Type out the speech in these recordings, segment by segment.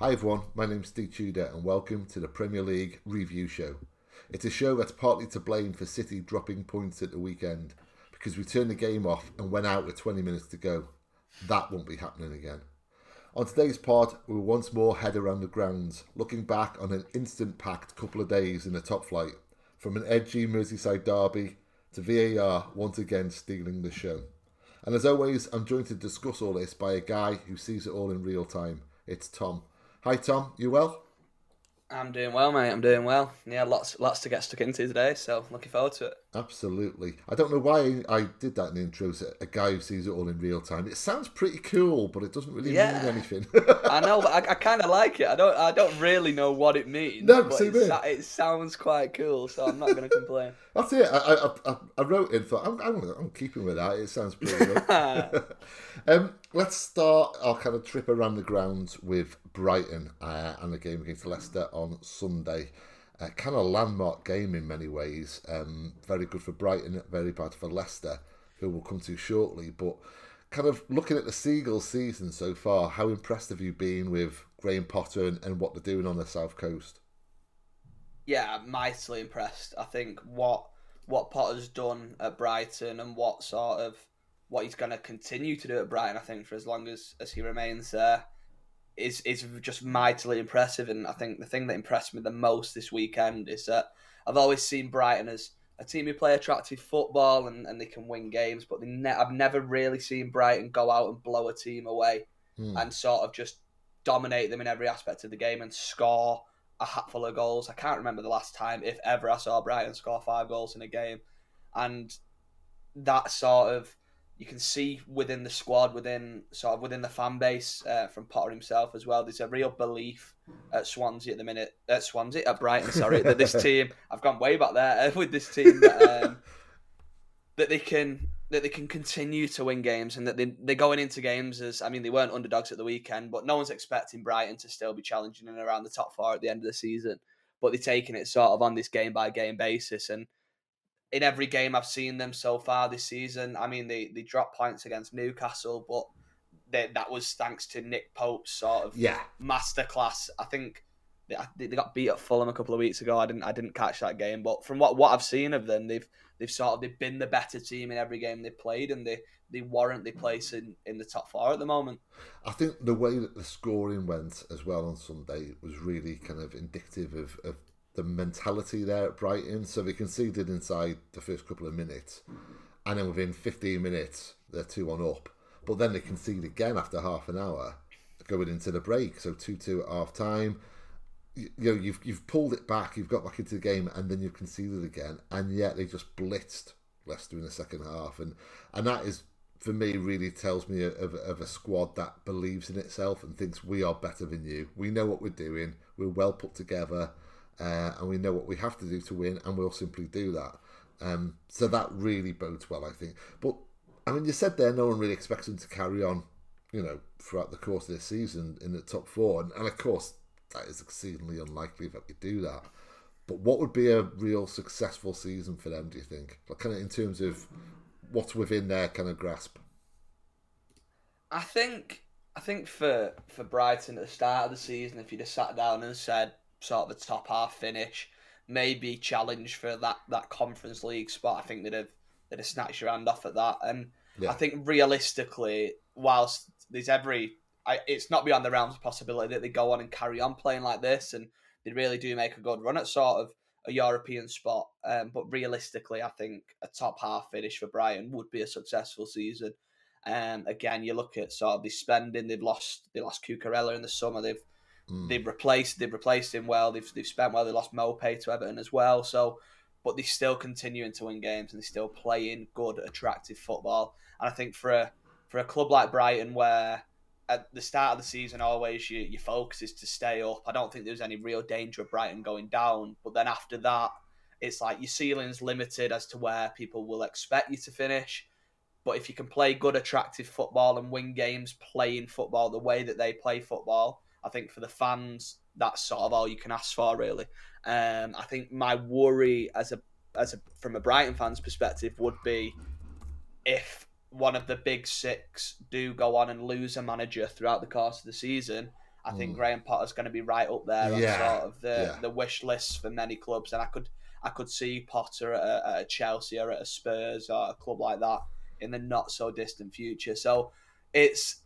Hi everyone, my name's Steve Tudor and welcome to the Premier League Review Show. It's a show that's partly to blame for City dropping points at the weekend because we turned the game off and went out with 20 minutes to go. That won't be happening again. On today's pod, we'll once more head around the grounds, looking back on an instant packed couple of days in the top flight, from an edgy Merseyside derby to VAR once again stealing the show. And as always, I'm joined to discuss all this by a guy who sees it all in real time. It's Tom. Hi, Tom. You well? I'm doing well, mate. I'm doing well. Yeah, lots lots to get stuck into today, so looking forward to it. Absolutely. I don't know why I did that in the intro. A guy who sees it all in real time. It sounds pretty cool, but it doesn't really yeah. mean anything. I know, but I, I kind of like it. I don't. I don't really know what it means. No, but it, it, sounds quite cool, so I'm not going to complain. That's it. I, I, I, wrote it thought I'm, I'm, I'm keeping with that. It sounds pretty good. um, let's start our kind of trip around the grounds with Brighton uh, and the game against Leicester on Sunday. Uh, kind of landmark game in many ways. Um, very good for Brighton, very bad for Leicester, who we'll come to shortly. But kind of looking at the Seagulls season so far, how impressed have you been with Graham Potter and, and what they're doing on the south coast? Yeah, mightily impressed. I think what what Potter's done at Brighton and what sort of what he's going to continue to do at Brighton, I think, for as long as, as he remains there, is is just mightily impressive. And I think the thing that impressed me the most this weekend is that I've always seen Brighton as a team who play attractive football and, and they can win games, but ne- I've never really seen Brighton go out and blow a team away hmm. and sort of just dominate them in every aspect of the game and score a hatful of goals. I can't remember the last time, if ever, I saw Brighton score five goals in a game. And that sort of you can see within the squad, within sort of within the fan base uh, from Potter himself as well. There's a real belief at Swansea at the minute, at Swansea, at Brighton, sorry, that this team. I've gone way back there uh, with this team that, um, that they can that they can continue to win games and that they they're going into games as I mean they weren't underdogs at the weekend, but no one's expecting Brighton to still be challenging and around the top four at the end of the season. But they're taking it sort of on this game by game basis and in every game I've seen them so far this season. I mean, they, they dropped points against Newcastle, but they, that was thanks to Nick Pope's sort of yeah. masterclass. I think they, they got beat at Fulham a couple of weeks ago. I didn't I didn't catch that game, but from what, what I've seen of them, they've they've sort of they've been the better team in every game they've played, and they they warrant their place in, in the top four at the moment. I think the way that the scoring went as well on Sunday was really kind of indicative of, of the mentality there at Brighton. So they conceded inside the first couple of minutes, and then within 15 minutes they're two on up. But then they concede again after half an hour, going into the break. So two two at half time. You, you know you've you've pulled it back, you've got back into the game, and then you've conceded again, and yet they just blitzed Leicester in the second half, and and that is for me really tells me of, of a squad that believes in itself and thinks we are better than you. We know what we're doing. We're well put together uh, and we know what we have to do to win, and we'll simply do that. Um, so that really bodes well, I think. But I mean, you said there, no one really expects them to carry on, you know, throughout the course of this season in the top four, and, and of course that is exceedingly unlikely that we do that. But what would be a real successful season for them? Do you think, like kind of in terms of what's within their kind of grasp? I think I think for for Brighton at the start of the season, if you'd have sat down and said sort of a top half finish, maybe challenge for that, that conference league spot. I think they'd have they'd have snatched your hand off at that. And yeah. I think realistically, whilst there's every I, it's not beyond the realms of possibility that they go on and carry on playing like this, and they really do make a good run at sort of a European spot. Um, but realistically, I think a top half finish for Brighton would be a successful season. Um, again, you look at sort of the spending. They've lost they lost Cucurella in the summer. They've Mm. They've replaced they've replaced him well. They've they've spent well. They lost Maupay to Everton as well. So, but they're still continuing to win games and they're still playing good, attractive football. And I think for a for a club like Brighton, where at the start of the season always your, your focus is to stay up. I don't think there's any real danger of Brighton going down. But then after that, it's like your ceiling's limited as to where people will expect you to finish. But if you can play good, attractive football and win games playing football the way that they play football, I think for the fans, that's sort of all you can ask for, really. Um, I think my worry as a as a from a Brighton fan's perspective would be if one of the big six do go on and lose a manager throughout the course of the season. I think mm. Graham Potter's going to be right up there yeah. on sort of the, yeah. the wish list for many clubs, and I could I could see Potter at a, at a Chelsea or at a Spurs or a club like that in the not so distant future. So it's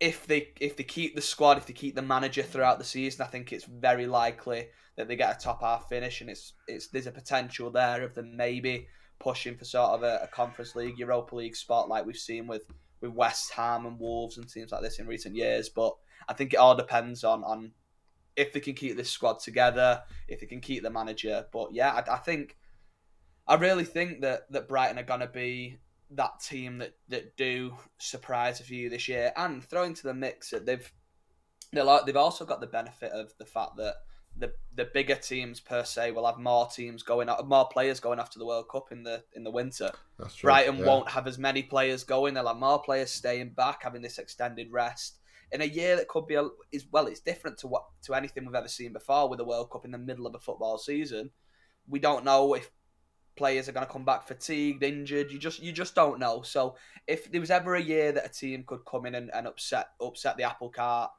if they if they keep the squad, if they keep the manager throughout the season, I think it's very likely that they get a top half finish, and it's it's there's a potential there of them maybe pushing for sort of a, a Conference League, Europa League spot like we've seen with with West Ham and Wolves and teams like this in recent years. But I think it all depends on on if they can keep this squad together, if they can keep the manager. But yeah, I, I think I really think that that Brighton are going to be that team that that do surprise a few this year and throw into the mix that they've they're like they've also got the benefit of the fact that the the bigger teams per se will have more teams going out, more players going after the World Cup in the in the winter. That's true. Brighton yeah. won't have as many players going. They'll have more players staying back, having this extended rest in a year that could be a, is well, it's different to what to anything we've ever seen before with the World Cup in the middle of a football season. We don't know if players are going to come back fatigued, injured. You just you just don't know. So if there was ever a year that a team could come in and, and upset upset the apple cart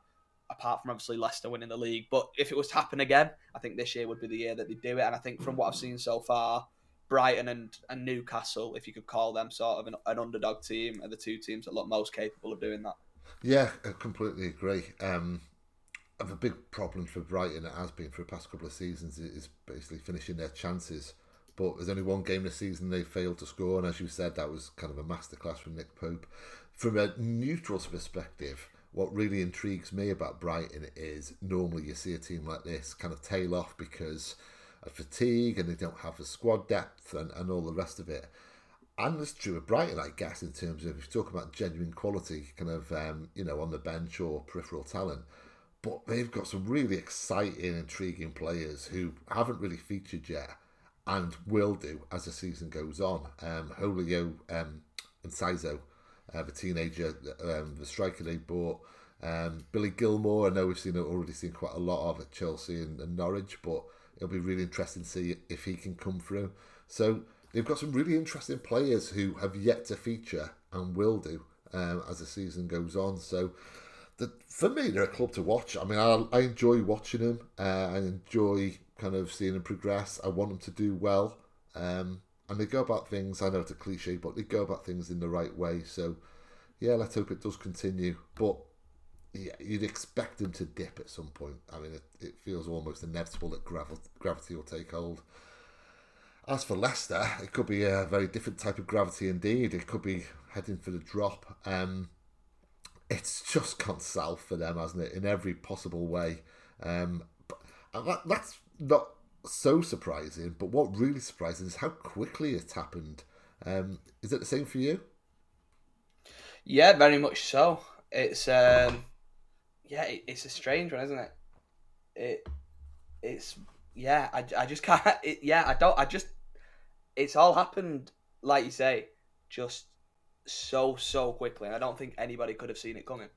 apart from obviously Leicester winning the league. But if it was to happen again, I think this year would be the year that they do it. And I think from what I've seen so far, Brighton and, and Newcastle, if you could call them sort of an, an underdog team, are the two teams that look most capable of doing that. Yeah, I completely agree. Um, a big problem for Brighton, it has been for the past couple of seasons, is basically finishing their chances. But there's only one game this season they failed to score, and as you said, that was kind of a masterclass from Nick Pope. From a neutral's perspective, what really intrigues me about Brighton is normally you see a team like this kind of tail off because of fatigue and they don't have the squad depth and, and all the rest of it. And it's true of Brighton, I guess, in terms of if you talk about genuine quality, kind of, um, you know, on the bench or peripheral talent. But they've got some really exciting, intriguing players who haven't really featured yet and will do as the season goes on. Um, Julio um, Enciso uh, the teenager, um, the striker they bought. Um, Billy Gilmour, I know we've seen already seen quite a lot of at Chelsea and, and, Norwich, but it'll be really interesting to see if he can come through. So they've got some really interesting players who have yet to feature and will do um, as the season goes on. So the, for me, they're a club to watch. I mean, I, I enjoy watching them. Uh, I enjoy kind of seeing them progress. I want them to do well. Um, and they go about things. I know it's a cliche, but they go about things in the right way. So, yeah, let's hope it does continue. But yeah, you'd expect them to dip at some point. I mean, it, it feels almost inevitable that gravi- gravity will take hold. As for Leicester, it could be a very different type of gravity indeed. It could be heading for the drop. Um, it's just gone south for them, hasn't it, in every possible way. Um, but that, that's not so surprising, but what really surprising is how quickly it's happened. Um, is it the same for you? Yeah, very much so. It's um, yeah, it, it's a strange one, isn't it? It it's yeah, I, I just can't. It, yeah, I don't. I just it's all happened like you say, just so so quickly, and I don't think anybody could have seen it coming.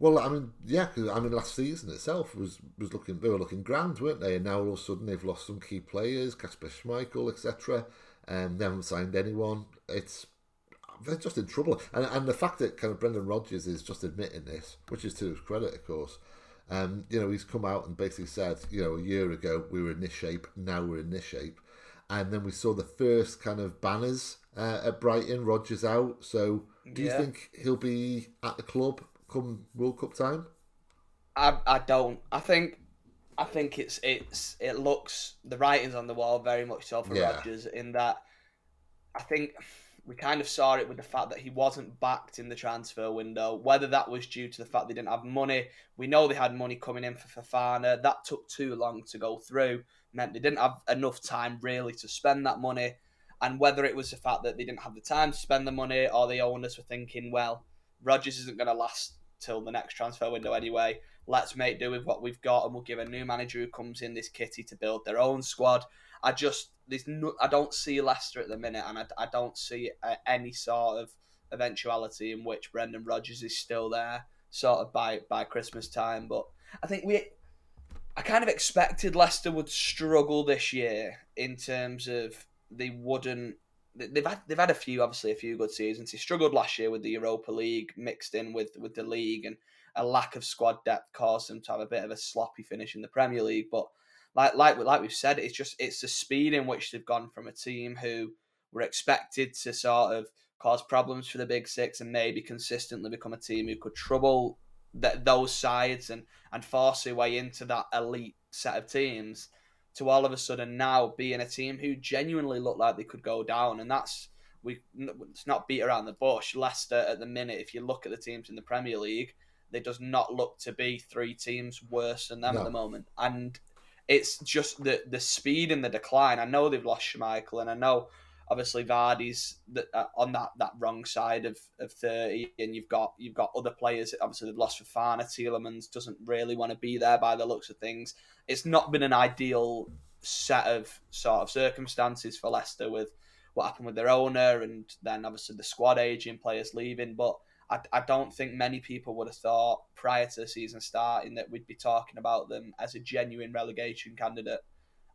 Well, I mean, yeah, cause, I mean, last season itself was was looking they were looking grand, weren't they? And now all of a sudden they've lost some key players, Kasper Schmeichel, etc. And um, they haven't signed anyone. It's they're just in trouble, and and the fact that kind of Brendan Rodgers is just admitting this, which is to his credit, of course. Um, you know, he's come out and basically said, you know, a year ago we were in this shape, now we're in this shape, and then we saw the first kind of banners uh, at Brighton, Rodgers out. So, do yeah. you think he'll be at the club come World Cup time? I I don't. I think I think it's it's it looks the writing's on the wall very much so for yeah. Rodgers in that I think we kind of saw it with the fact that he wasn't backed in the transfer window. Whether that was due to the fact they didn't have money, we know they had money coming in for Fofana. That took too long to go through, meant they didn't have enough time really to spend that money. And whether it was the fact that they didn't have the time to spend the money, or the owners were thinking, well, Rodgers isn't going to last till the next transfer window anyway. Let's make do with what we've got, and we'll give a new manager who comes in this kitty to build their own squad. I just there's no, I don't see Leicester at the minute, and I, I don't see uh, any sort of eventuality in which Brendan Rodgers is still there, sort of by by Christmas time. But I think we, I kind of expected Leicester would struggle this year in terms of they wouldn't they've had they've had a few obviously a few good seasons. He struggled last year with the Europa League mixed in with with the league, and a lack of squad depth caused them to have a bit of a sloppy finish in the Premier League. But like like like we've said, it's just it's the speed in which they've gone from a team who were expected to sort of cause problems for the big six and maybe consistently become a team who could trouble th- those sides and and force their way into that elite set of teams to all of a sudden now being a team who genuinely look like they could go down. And that's we it's not beat around the bush. Leicester at the minute if you look at the teams in the Premier League they does not look to be three teams worse than them no. at the moment. And it's just the the speed and the decline. I know they've lost Schmeichel and I know obviously Vardy's uh, on that, that wrong side of, of thirty, and you've got you've got other players. Obviously, they've lost Fofana. Tielemans doesn't really want to be there by the looks of things. It's not been an ideal set of sort of circumstances for Leicester with what happened with their owner, and then obviously the squad aging, players leaving. But I, I don't think many people would have thought prior to the season starting that we'd be talking about them as a genuine relegation candidate.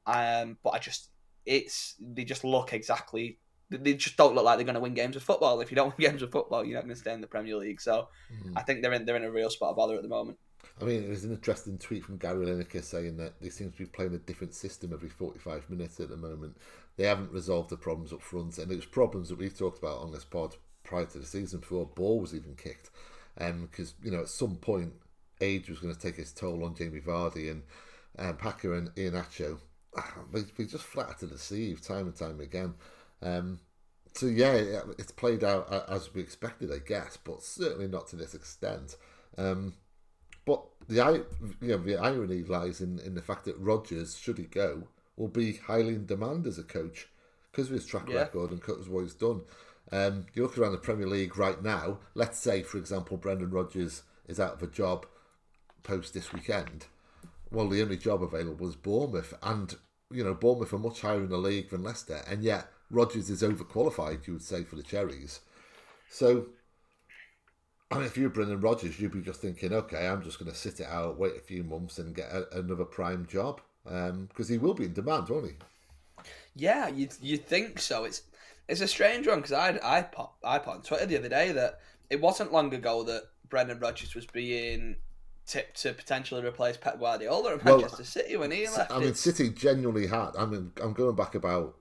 Um, but I just it's they just look exactly they just don't look like they're going to win games of football. If you don't win games of football, you're not going to stay in the Premier League. So mm. I think they're in they're in a real spot of bother at the moment. I mean, there's an interesting tweet from Gary Lineker saying that they seem to be playing a different system every 45 minutes at the moment. They haven't resolved the problems up front, and it was problems that we've talked about on this pod prior to the season before a ball was even kicked. Because, um, you know, at some point, age was going to take its toll on Jamie Vardy and um, Daka and Iheanacho we, we just flat to deceive time and time again. Um, so yeah, it's played out as we expected, I guess, but certainly not to this extent. Um, but the you know the irony lies in, in the fact that Rodgers, should he go, will be highly in demand as a coach because of his track yeah. record and because of what he's done. Um, you look around the Premier League right now. Let's say, for example, Brendan Rodgers is out of a job post this weekend well, the only job available is Bournemouth, and you know Bournemouth are much higher in the league than Leicester, and yet Rodgers is overqualified. You would say for the Cherries. So, I mean, if you're Brendan Rodgers, you'd be just thinking, okay, I'm just going to sit it out, wait a few months, and get a, another prime job because um, he will be in demand, won't he? Yeah, you you think so. It's it's a strange one because I I put I put on Twitter the other day that it wasn't long ago that Brendan Rodgers was being tip to potentially replace Pep Guardiola at Manchester well, City when he left. I mean, City genuinely had. I mean, I'm going back about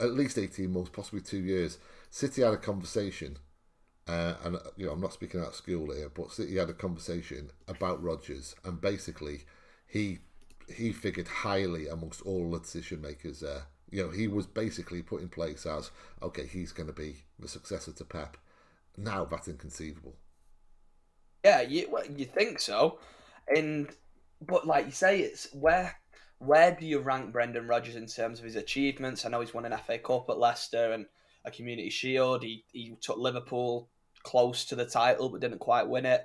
at least 18 months, possibly two years. City had a conversation, uh, and you know, I'm not speaking out of school here, but City had a conversation about Rodgers, and basically, he he figured highly amongst all the decision makers there. You know, he was basically put in place as okay, he's going to be the successor to Pep. Now that's inconceivable. Yeah, you well, you think so, and but like you say, it's where where do you rank Brendan Rodgers in terms of his achievements? I know he's won an FA Cup at Leicester and a Community Shield. He he took Liverpool close to the title but didn't quite win it.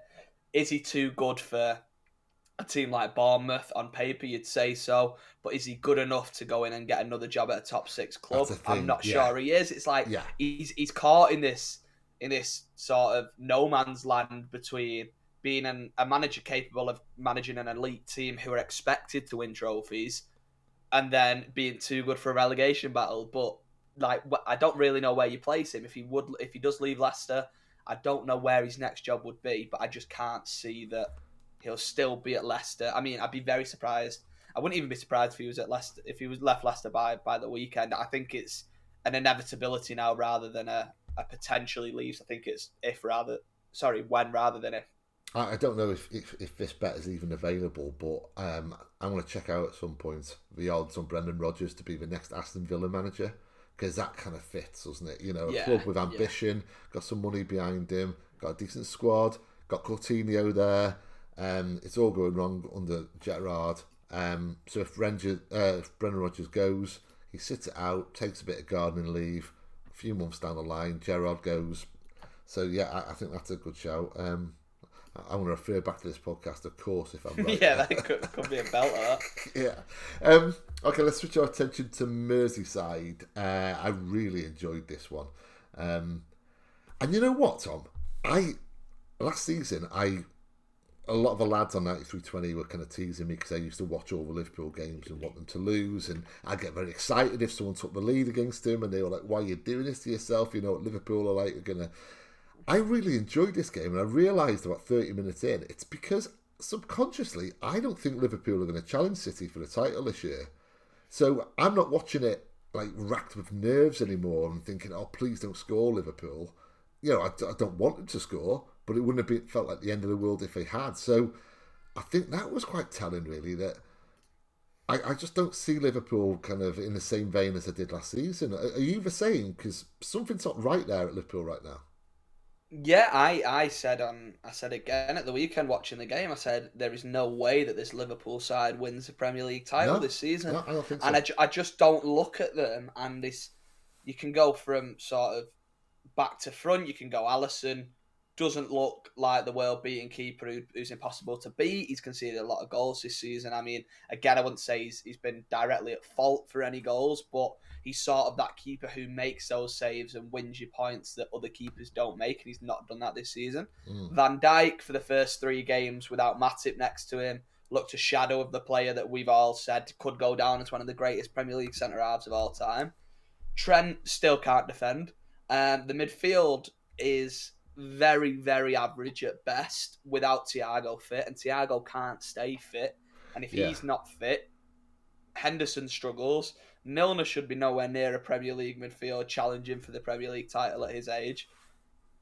Is he too good for a team like Bournemouth on paper? You'd say so, but is he good enough to go in and get another job at a top six club? I'm not yeah. sure he is. It's like yeah. he's he's caught in this in this sort of no man's land between being an, a manager capable of managing an elite team who are expected to win trophies and then being too good for a relegation battle. But like, I don't really know where you place him. If he would, if he does leave Leicester, I don't know where his next job would be. But I just can't see that he'll still be at Leicester. I mean, I'd be very surprised. I wouldn't even be surprised if he was at Leicester if he was left Leicester by by the weekend. I think it's an inevitability now rather than a, a potentially leaves. I think it's if rather sorry when rather than if. I don't know if, if, if this bet is even available, but um, I'm going to check out at some point the odds on Brendan Rodgers to be the next Aston Villa manager because that kind of fits, doesn't it? You know, a yeah, club with ambition, yeah. got some money behind him, got a decent squad, got Coutinho there. Um, it's all going wrong under Gerrard. Um, so if, Ranger, uh, if Brendan Rodgers goes, he sits it out, takes a bit of gardening leave. Few months down the line, Gerrard goes. So yeah, I, I think that's a good show. Um, I'm going to refer back to this podcast, of course, if I'm right. yeah, that could, could be a belt yeah. Um, okay, let's switch our attention to Merseyside. Uh, I really enjoyed this one. Um, and you know what, Tom? I last season, I a lot of the lads on 9320 were kind of teasing me because I used to watch all the Liverpool games and want them to lose. And I get very excited if someone took the lead against him and they were like, why are you doing this to yourself? You know what Liverpool are like, you're going to I really enjoyed this game, and I realised about 30 minutes in, it's because subconsciously, I don't think Liverpool are going to challenge City for the title this year. So I'm not watching it like racked with nerves anymore and thinking, oh, please don't score Liverpool. You know, I, I don't want them to score, but it wouldn't have been, felt like the end of the world if they had. So I think that was quite telling, really, that I, I just don't see Liverpool kind of in the same vein as I did last season. Are, are you the same? Because something's not right there at Liverpool right now. Yeah, I, I said on I said again at the weekend watching the game. I said there is no way that this Liverpool side wins the Premier League title No, this season, No, I don't think so. and I, I just don't look at them. And this, you can go from sort of back to front. You can go Alisson doesn't look like the world beating keeper who, who's impossible to beat. He's conceded a lot of goals this season. I mean, again, I wouldn't say he's he's been directly at fault for any goals, but he's sort of that keeper who makes those saves and wins you points that other keepers don't make, and he's not done that this season. Mm. Van Dijk for the first three games without Matip next to him looked a shadow of the player that we've all said could go down as one of the greatest Premier League centre halves of all time. Trent still can't defend. Um, the midfield is very, very average at best without Thiago fit, and Thiago can't stay fit. And if Yeah. he's not fit, Henderson struggles. Milner should be nowhere near a Premier League midfield challenging for the Premier League title at his age.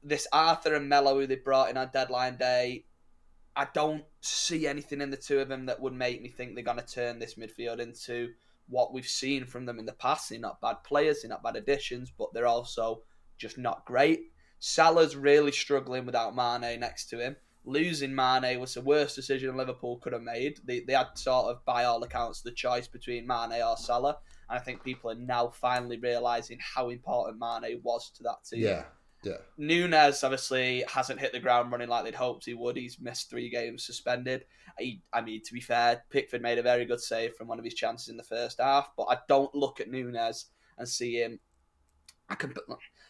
This Arthur and Melo, who they brought in on deadline day, I don't see anything in the two of them that would make me think they're going to turn this midfield into what we've seen from them in the past. They're not bad players, they're not bad additions, but they're also just not great. Salah's really struggling without Mane next to him. Losing Mane was the worst decision Liverpool could have made. They, they had sort of, by all accounts, the choice between Mane or Salah. And I think people are now finally realising how important Mane was to that team. Yeah, yeah. Nunez obviously hasn't hit the ground running like they'd hoped he would. He's missed three games suspended. He, I mean, to be fair, Pickford made a very good save from one of his chances in the first half, but I don't look at Nunez and see him. I can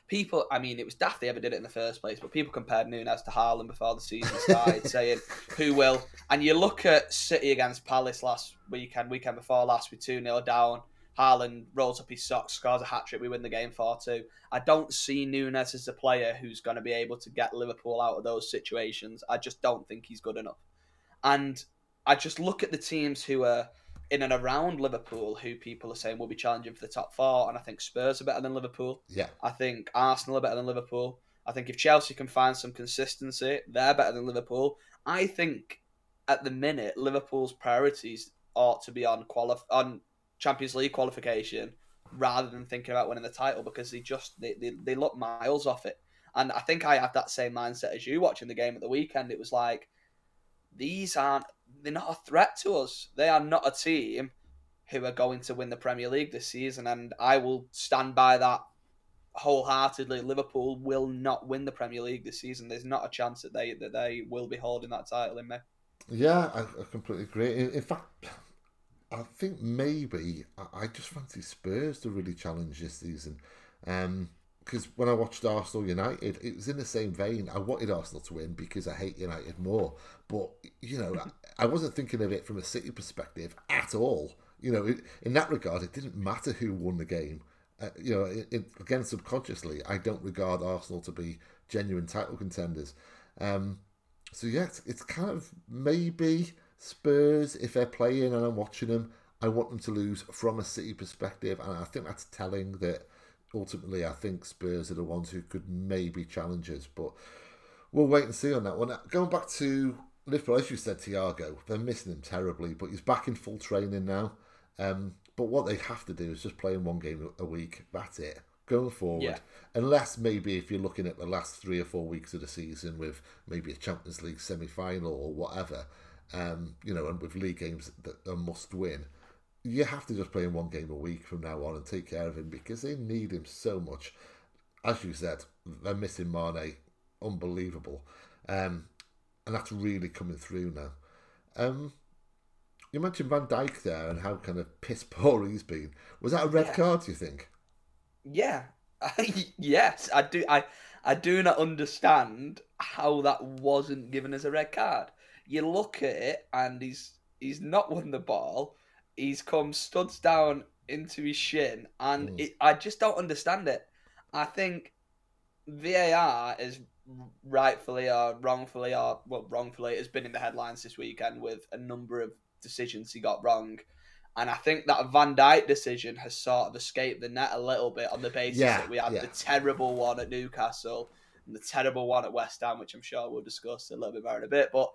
people. I mean, it was daft they ever did it in the first place, but people compared Nunez to Haaland before the season started, saying who will. And you look at City against Palace last weekend, weekend before last, with two 0 down. Haaland rolls up his socks, scores a hat trick. We win the game 4 2. I don't see Nunez as a player who's going to be able to get Liverpool out of those situations. I just don't think he's good enough. And I just look at the teams who are in and around Liverpool who people are saying will be challenging for the top four. And I think Spurs are better than Liverpool. Yeah. I think Arsenal are better than Liverpool. I think if Chelsea can find some consistency, they're better than Liverpool. I think at the minute, Liverpool's priorities ought to be on qualif- on Champions League qualification rather than thinking about winning the title because they just they, they, they look miles off it. And I think I have that same mindset as you watching the game at the weekend. It was like these aren't they're not a threat to us. They are not a team who are going to win the Premier League this season, and I will stand by that wholeheartedly. Liverpool will not win the Premier League this season. There's not a chance that they that they will be holding that title in May. Yeah, I, I completely agree. In, in fact, I think maybe I, I just fancy Spurs to really challenge this season. Um, Because when I watched Arsenal United, it was in the same vein. I wanted Arsenal to win because I hate United more. But, you know, I, wasn't thinking of it from a City perspective at all. You know, in that regard, it didn't matter who won the game. Uh, you know, it, it, again, subconsciously, I don't regard Arsenal to be genuine title contenders. Um, so yeah, it's, it's kind of maybe Spurs if they're playing and I'm watching them. I want them to lose from a City perspective, and I think that's telling that ultimately I think Spurs are the ones who could maybe challenge us. But we'll wait and see on that one. Going back to Liverpool, as you said, Thiago, they're missing him terribly, but he's back in full training now. Um, but what they have to do is just play in one game a week. That's it. Going forward, Yeah. unless maybe if you're looking at the last three or four weeks of the season with maybe a Champions League semi final or whatever, um, you know, and with league games that are must win, you have to just play in one game a week from now on and take care of him because they need him so much. As you said, they're missing Mane, unbelievable, um, and that's really coming through now. Um, you mentioned Van Dijk there and how kind of piss poor he's been. Was that a red Yeah. card? Do you think? Yeah, yes, I do. I I do not understand how that wasn't given as a red card. You look at it, and he's he's not won the ball. He's come studs down into his shin, and Mm. it, I just don't understand it. I think VAR is rightfully or wrongfully, or well, wrongfully, has been in the headlines this weekend with a number of decisions he got wrong. And I think that Van Dijk decision has sort of escaped the net a little bit on the basis Yeah, that we had yeah. the terrible one at Newcastle and the terrible one at West Ham, which I'm sure we'll discuss a little bit more in a bit. But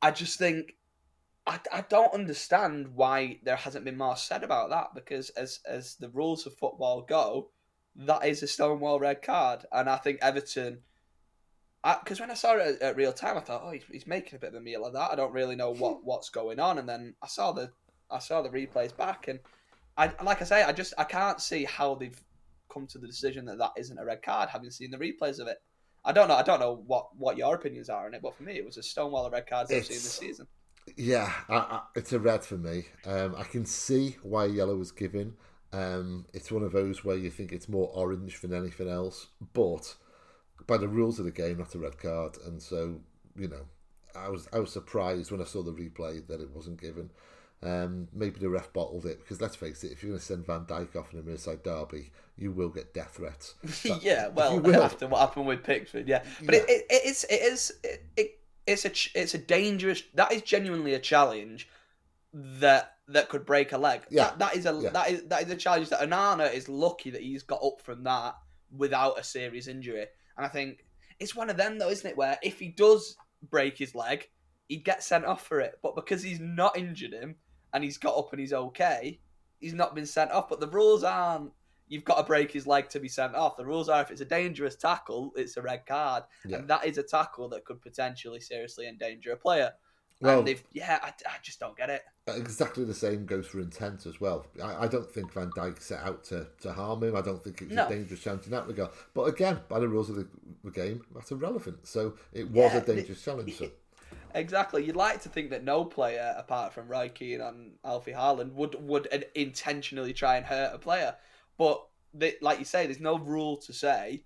I just think I, I don't understand why there hasn't been more said about that because as as the rules of football go, that is a stonewall red card, and I think Everton. Because when I saw it at, at real time, I thought, oh, he's, he's making a bit of a meal of that. I don't really know what, what's going on, and then I saw the I saw the replays back, and I like I say, I just I can't see how they've come to the decision that that isn't a red card, having seen the replays of it. I don't know. I don't know what, what your opinions are on it, but for me, it was a stonewall red card I've seen this season. Yeah, I, I, it's a red for me. Um, I can see why yellow was given. Um, it's one of those where you think it's more orange than anything else, but by the rules of the game, that's a red card, and so you know, I was I was surprised when I saw the replay that it wasn't given. Um, maybe the ref bottled it because let's face it, if you're going to send Van Dijk off in a Merseyside derby, you will get death threats. That- yeah, well, after what happened with Pickford, yeah, but Yeah. It, it, it is it is it, it it's a it's a dangerous that is genuinely a challenge that that could break a leg. Yeah. that, that is a Yeah. that is that is a challenge that Onana is lucky that he's got up from that without a serious injury, and I think it's one of them though, isn't it? Where if he does break his leg, he'd get sent off for it, but because he's not injured him and he's got up and he's okay, he's not been sent off. But the rules aren't you've got to break his leg to be sent off. The rules are if it's a dangerous tackle, it's a red card, Yeah. and that is a tackle that could potentially seriously endanger a player. Well, yeah, I, I just don't get it. Exactly the same goes for intent as well. I, I don't think Van Dijk set out to, to harm him. I don't think it was No. a dangerous challenge in that regard. But again, by the rules of the, the game, that's irrelevant. So it was Yeah, a dangerous challenge. So. Exactly. You'd like to think that no player, apart from Roy Keane and Alfie Haaland, would would intentionally try and hurt a player. But like you say, there's no rule to say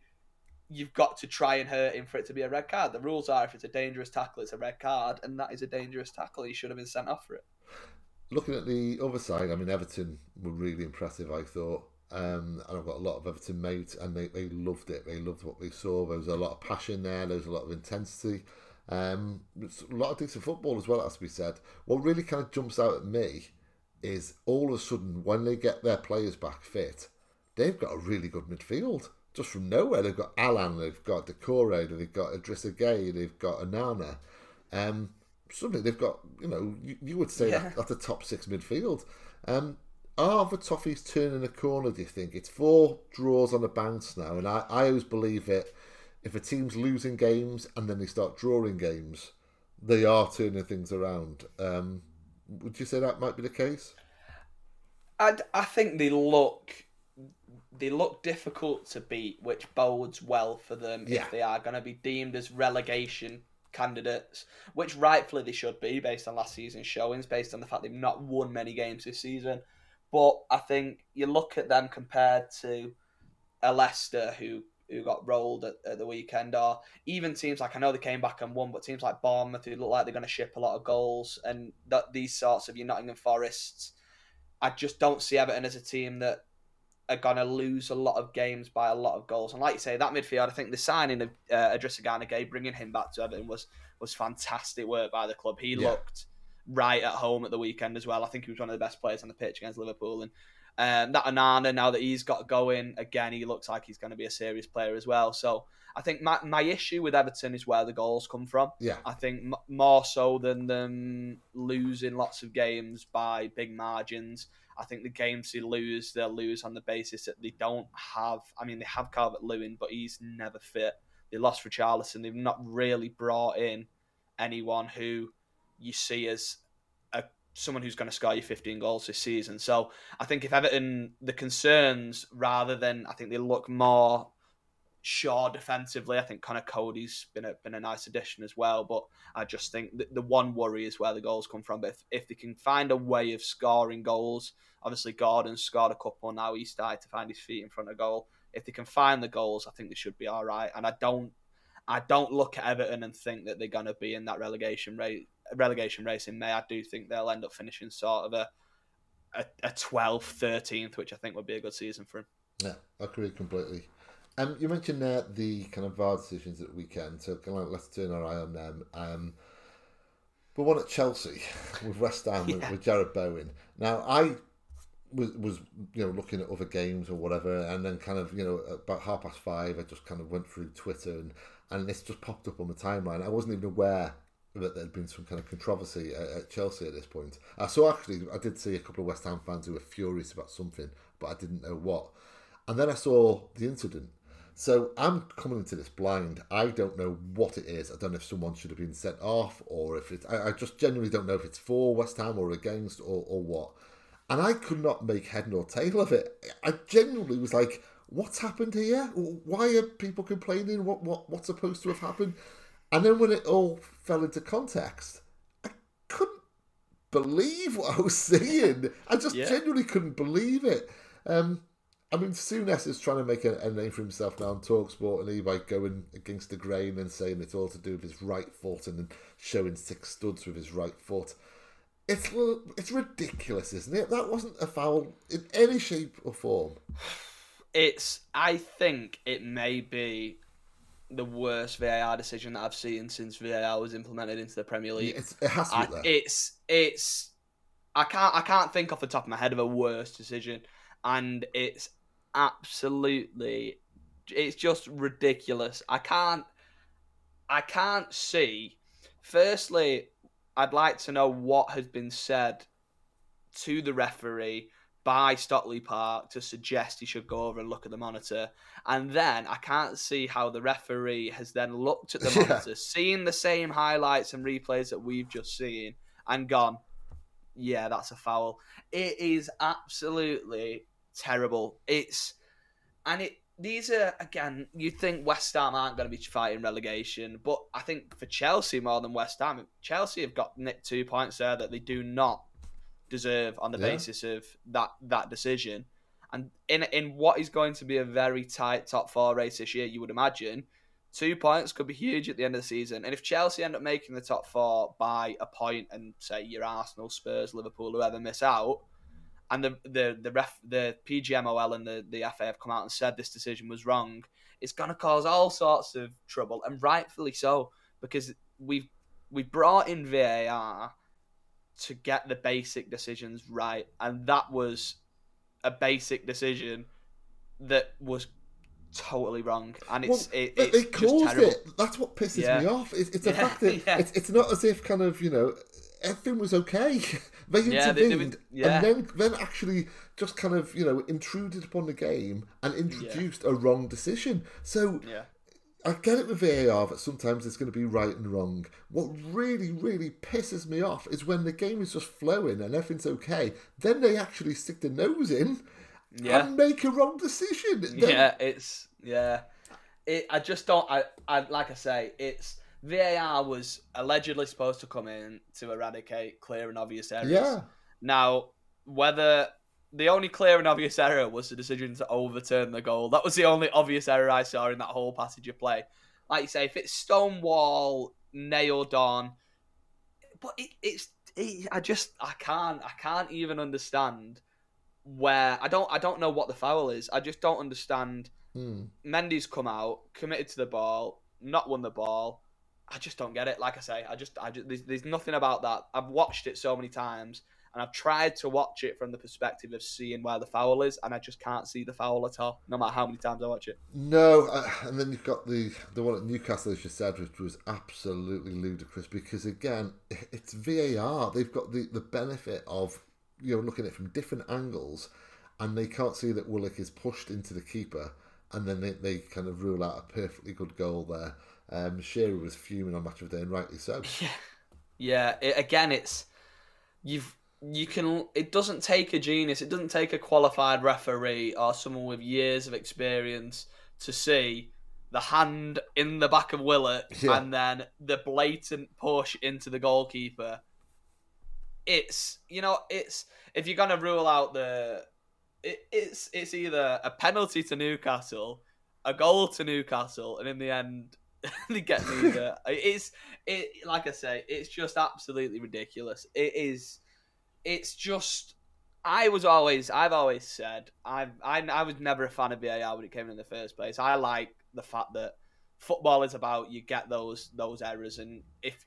you've got to try and hurt him for it to be a red card. The rules are if it's a dangerous tackle, it's a red card, and that is a dangerous tackle. He should have been sent off for it. Looking at the other side, I mean, Everton were really impressive, I thought. Um, and I've got a lot of Everton mates, and they, they loved it. They loved what they saw. There was a lot of passion there, there was a lot of intensity. Um, a lot of decent football as well, it has to be said. What really kind of jumps out at me is all of a sudden, when they get their players back fit, they've got a really good midfield. Just from nowhere, they've got Allan, they've got Doucouré, they've got Idrissa Gueye, they've got Onana. Um, suddenly they've got, you know, you, you would say Yeah. that, that's a top six midfield. Um, are the Toffees turning a corner, do you think? It's four draws on the bounce now, and I, I always believe it. If a team's losing games and then they start drawing games, they are turning things around. Um, would you say that might be the case? I, I think they look they look difficult to beat, which bodes well for them Yeah. if they are going to be deemed as relegation candidates, which rightfully they should be based on last season's showings, based on the fact they've not won many games this season. But I think you look at them compared to a Leicester who who got rolled at, at the weekend, or even teams like I know they came back and won, but teams like Bournemouth who look like they're going to ship a lot of goals, and that these sorts of your Nottingham Forests, I just don't see Everton as a team that are going to lose a lot of games by a lot of goals. And like you say, that midfield, I think the signing of uh, Idrissa Gana bringing him back to Everton was was fantastic work by the club. He Yeah. looked right at home at the weekend as well. I think he was one of the best players on the pitch against Liverpool. And um, that Onana, now that he's got going again, he looks like he's going to be a serious player as well. So I think my, my issue with Everton is where the goals come from. Yeah. I think m- more so than them losing lots of games by big margins. I think the games they lose, they'll lose on the basis that they don't have. I mean, they have Calvert-Lewin, but he's never fit. They lost for Charlison. They've not really brought in anyone who you see as a someone who's going to score you 15 goals this season. So I think if Everton, the concerns rather than I think they look more sure defensively. I think Conor Coady's been a been a nice addition as well, but I just think the, the one worry is where the goals come from. But if, if they can find a way of scoring goals, obviously Gordon's scored a couple now. He's started to find his feet in front of goal. If they can find the goals, I think they should be all right. And I don't, I don't look at Everton and think that they're going to be in that relegation race. Relegation race in May. I do think they'll end up finishing sort of a a, a 12th, 13th, which I think would be a good season for him. Yeah, I agree completely. Um, you mentioned uh, the kind of VAR decisions at the weekend, so kind of let's turn our eye on them. Um, but one at Chelsea with West Ham yeah. with, with Jarrod Bowen. Now, I was was you know looking at other games or whatever, and then kind of you know about half past five, I just kind of went through Twitter and and this just popped up on the timeline. I wasn't even aware that there'd been some kind of controversy at, at Chelsea at this point. Uh, so actually, I did see a couple of West Ham fans who were furious about something, but I didn't know what. And then I saw the incident. So I'm coming into this blind. I don't know what it is. I don't know if someone should have been sent off or if it's. I, I just genuinely don't know if it's for West Ham or against or, or what. And I could not make head nor tail of it. I genuinely was like, what's happened here? Why are people complaining? What what what's supposed to have happened? And then when it all fell into context, I couldn't believe what I was seeing. I just yeah. genuinely couldn't believe it. Um, I mean, Souness is trying to make a, a, name for himself now on Talksport, and he by going against the grain and saying it's all to do with his right foot and then showing six studs with his right foot. It's it's ridiculous, isn't it? That wasn't a foul in any shape or form. It's. I think it may be the worst VAR decision that I've seen since VAR was implemented into the Premier League. It's, it has to be I. It's it's. I can't I can't think off the top of my head of a worse decision, and it's absolutely it's just ridiculous. I can't I can't see. Firstly, I'd like to know what has been said to the referee by Stockley Park to suggest he should go over and look at the monitor. And then I can't see how the referee has then looked at the monitor, yeah. seen the same highlights and replays that we've just seen, and gone, yeah, that's a foul. It is absolutely terrible. It's and it these are again. You think West Ham aren't going to be fighting relegation, but I think for Chelsea more than West Ham, Chelsea have got nicked two points there that they do not deserve on the yeah. basis of that that decision. And in in what is going to be a very tight top four race this year, you would imagine two points could be huge at the end of the season. And if Chelsea end up making the top four by a point, and say your Arsenal, Spurs, Liverpool, whoever miss out, and the the the ref the PGMOL and the the FA have come out and said this decision was wrong, it's going to cause all sorts of trouble, and rightfully so because we've we brought in VAR to get the basic decisions right, and that was a basic decision that was totally wrong, and it's well, it, it's they caused it. That's what pisses yeah. me off. It's, it's yeah, fact that yeah. it's, it's not as if kind of you know everything was okay. they intervened yeah, they, they, yeah. and then then actually just kind of you know intruded upon the game and introduced yeah. a wrong decision. So yeah. I get it with VAR that sometimes it's going to be right and wrong. What really, really pisses me off is when the game is just flowing and everything's okay, then they actually stick their nose in and make a wrong decision. Then... Yeah, it's yeah. It, I just don't. I, I like I say, it's VAR was allegedly supposed to come in to eradicate clear and obvious errors. Yeah. Now, whether the only clear and obvious error was the decision to overturn the goal. That was the only obvious error I saw in that whole passage of play. Like you say, if it's Stonewall nailed on, but it, it's it, I just I can't I can't even understand where I don't I don't know what the foul is. I just don't understand. Hmm. Mendy's come out, committed to the ball, not won the ball. I just don't get it. Like I say, I just, I just there's, there's nothing about that. I've watched it so many times, and I've tried to watch it from the perspective of seeing where the foul is, and I just can't see the foul at all, no matter how many times I watch it. No, uh, and then you've got the the one at Newcastle, as you said, which was absolutely ludicrous because again, it's VAR. They've got the the benefit of you know looking at it from different angles, and they can't see that Willock is pushed into the keeper, and then they, they kind of rule out a perfectly good goal there. Um, Shearer was fuming on Match of the Day, and rightly so. Yeah, yeah. It, again, it's you've you can. It doesn't take a genius. It doesn't take a qualified referee or someone with years of experience to see the hand in the back of Willock yeah. and then the blatant push into the goalkeeper. It's you know it's if you're gonna rule out the it, it's it's either a penalty to Newcastle, a goal to Newcastle, and in the end they get neither. it's it like I say, it's just absolutely ridiculous. It is. It's just I was always, I've always said, I've, I, I was never a fan of VAR when it came in, in the first place. I like the fact that football is about you get those those errors, and if